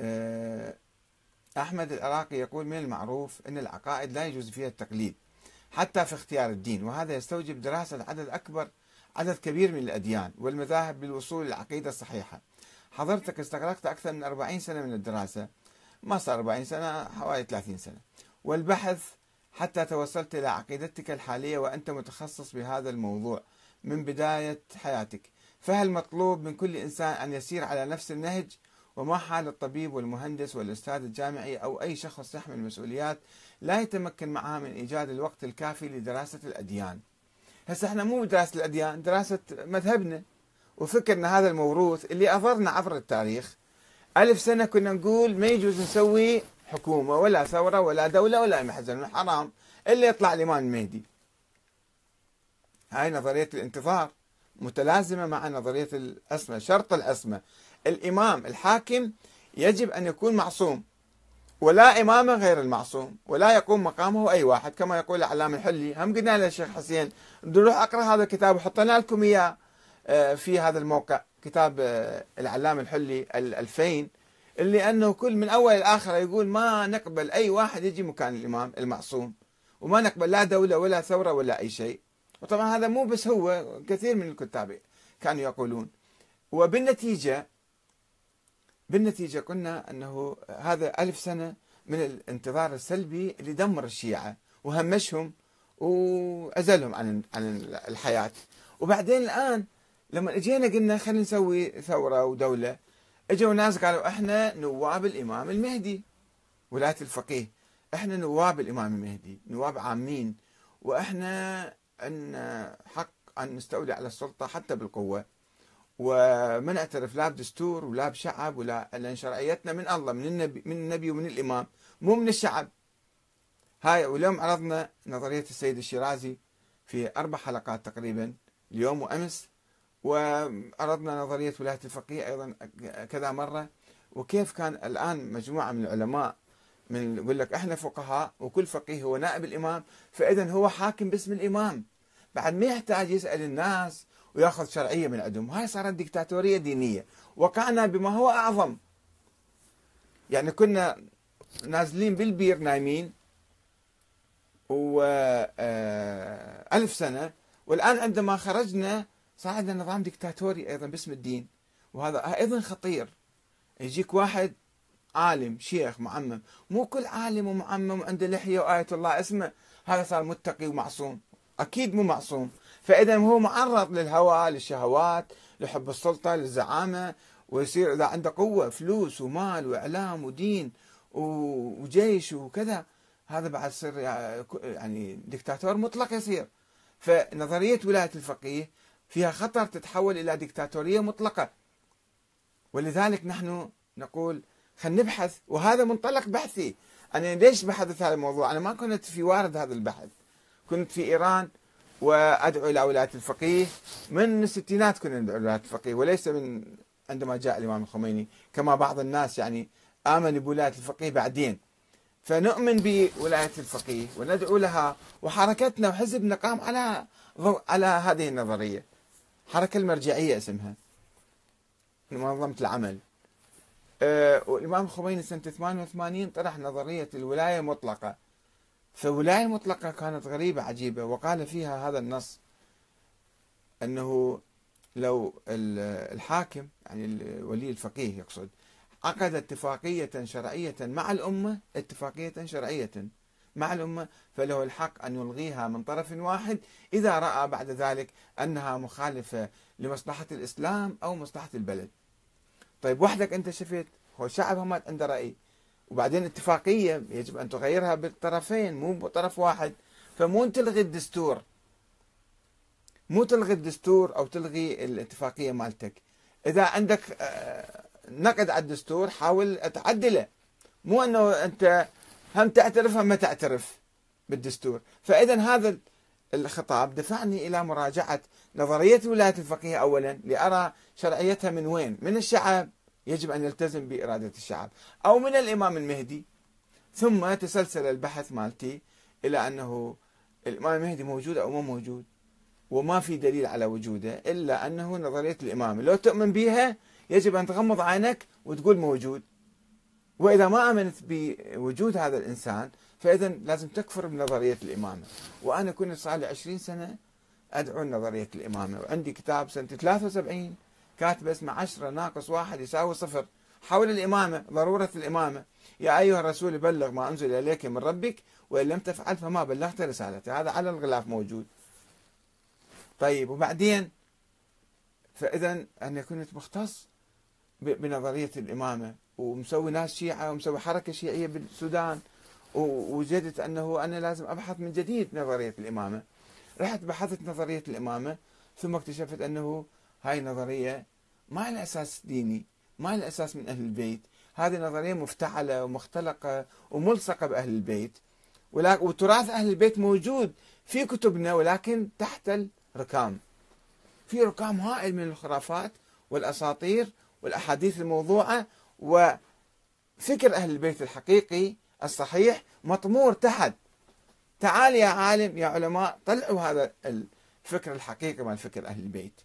آه، أحمد العراقي يقول من المعروف أن العقائد لا يجوز فيها التقليد حتى في اختيار الدين وهذا يستوجب دراسة عدد أكبر عدد كبير من الأديان والمذاهب للوصول للعقيدة الصحيحة. حضرتك استغرقت أكثر من 40 سنة من الدراسة ما صار 40 سنة حوالي 30 سنة. والبحث حتى توصلت إلى عقيدتك الحالية وأنت متخصص بهذا الموضوع من بداية حياتك. فهل مطلوب من كل إنسان أن يسير على نفس النهج وما حال الطبيب والمهندس والأستاذ الجامعي أو أي شخص يحمل مسؤوليات لا يتمكن معها من إيجاد الوقت الكافي لدراسة الأديان. هسه إحنا مو دراسة الأديان دراسة مذهبنا. وفكرنا هذا الموروث اللي أضرنا عبر التاريخ. ألف سنة كنا نقول ما يجوز نسوي حكومة ولا ثورة ولا دولة ولا محزن حرام. إلا يطلع الإمام المهدي. هاي نظرية الانتظار. متلازمة مع نظرية الأسمة شرط الأسمة الإمام الحاكم يجب أن يكون معصوم ولا إمام غير المعصوم ولا يقوم مقامه أي واحد كما يقول العلامة الحلي. هم قلنا للشيخ حسين نروح أقرأ هذا الكتاب وحطينا لكم إياه آه، في هذا الموقع. كتاب آه، العلامة الحلي الألفين اللي أنه كل من أول لآخر يقول ما نقبل أي واحد يجي مكان الإمام المعصوم وما نقبل لا دولة ولا ثورة ولا أي شيء. وطبعا هذا مو بس هو كثير من الكتاب كانوا يقولون. وبالنتيجة بالنتيجة قلنا أنه هذا ألف سنة من الانتظار السلبي اللي دمر الشيعة وهمشهم وأزلهم عن عن الحياة. وبعدين الآن لما إجينا قلنا خلينا نسوي ثورة ودولة إجوا ناس قالوا إحنا نواب الإمام المهدي ولاية الفقيه. إحنا نواب الإمام المهدي نواب عامين. وإحنا عندنا حق أن نستولي على السلطة حتى بالقوة. وما نعترف لا بدستور ولا بشعب ولا لأن شرعيتنا من الله من النبي من النبي ومن الإمام مو من الشعب. هاي واليوم عرضنا نظرية السيد الشيرازي في أربع حلقات تقريبا اليوم وأمس. وعرضنا نظرية ولاية الفقيه أيضا كذا مرة. وكيف كان الآن مجموعة من العلماء من يقول لك إحنا فقهاء وكل فقيه هو نائب الامام فاذا هو حاكم باسم الامام. بعد ما يحتاج يسأل الناس وياخذ شرعية من عندهم هاي صارت ديكتاتورية دينية وقعنا بما هو أعظم. يعني كنا نازلين بالبير نايمين و آه، ألف سنة والآن عندما خرجنا صار عندنا نظام ديكتاتوري أيضا باسم الدين وهذا أيضا خطير. يجيك واحد عالم شيخ معمم. مو كل عالم ومعمم وعنده لحية وآية الله. اسمه هذا صار متقي ومعصوم. أكيد مو معصوم. فإذا هو معرض للهوى للشهوات لحب السلطة للزعامة ويصير إذا عنده قوة فلوس ومال وإعلام ودين وجيش وكذا هذا بعد يصير يعني دكتاتور مطلق يصير. فنظرية ولاية الفقيه فيها خطر تتحول إلى دكتاتورية مطلقة. ولذلك نحن نقول خلينا نبحث وهذا منطلق بحثي. أنا ليش بحثت هذا الموضوع؟ أنا ما كنت في وارد هذا البحث. كنت في إيران وأدعو إلى ولاية الفقيه. من الستينات كنا ندعو إلى ولاية الفقيه وليس من عندما جاء الإمام الخميني كما بعض الناس يعني آمن بولاية الفقيه بعدين. فنؤمن بولاية الفقيه وندعو لها وحركتنا وحزبنا قام على على هذه النظرية. حركة المرجعية اسمها. منظمة العمل. والإمام الخميني سنة 88 طرح نظرية الولاية المطلقة. فولاية المطلقة كانت غريبة عجيبة وقال فيها هذا النص أنه لو الحاكم يعني ولي الفقيه يقصد عقد اتفاقية شرعية مع الأمة اتفاقية شرعية مع الأمة فله الحق أن يلغيها من طرف واحد إذا رأى بعد ذلك أنها مخالفة لمصلحة الإسلام أو مصلحة البلد. طيب وحدك أنت شفت هو الشعب هم عنده رأي. وبعدين اتفاقية يجب أن تغيرها بالطرفين مو بطرف واحد. فمو تلغي الدستور. مو تلغي الدستور أو تلغي الاتفاقية مالتك. إذا عندك آه، نقد على الدستور حاول تعدله. مو أنه أنت هم تعترف هم ما تعترف بالدستور. فإذا هذا الخطاب دفعني إلى مراجعة نظرية ولاية الفقيه أولا لأرى شرعيتها من وين؟ من الشعب. يجب أن يلتزم بإرادة الشعب. أو من الإمام المهدي. ثم تسلسل البحث مالتي إلى أنه الإمام المهدي موجود أو مو موجود. وما في دليل على وجوده إلا أنه نظرية الإمام. لو تؤمن بها يجب أن تغمض عينك وتقول موجود. وإذا ما آمنت بوجود هذا الإنسان فإذا لازم تكفر بنظرية الإمامة. وأنا كنت صار لي 20 سنة أدعو نظرية الإمامة. وعندي كتاب سنة 73 كاتب اسمه 10 ناقص واحد يساوي صفر. حول الإمامة ضرورة الإمامة. يا أيها الرسول بلغ ما أنزل إليك من ربك وإن لم تفعل فما بلغت رسالته. هذا على الغلاف موجود. طيب وبعدين فإذا أنا كنت مختص بنظرية الإمامة. ومسوي ناس شيعة ومسوي حركة شيعية بالسودان. ووجدت أنه أنا لازم أبحث من جديد نظرية الإمامة. رحت بحثت نظرية الإمامة ثم اكتشفت أنه هاي النظرية ما لها أساس ديني ما لها أساس من أهل البيت. هذه نظرية مفتعلة ومختلقة وملصقة بأهل البيت. وتراث أهل البيت موجود في كتبنا ولكن تحت الركام. في ركام هائل من الخرافات والأساطير والأحاديث الموضوعة وفكر أهل البيت الحقيقي الصحيح مطمور تحت. تعال يا عالم يا علماء طلعوا هذا الفكر الحقيقي مال فكر أهل البيت.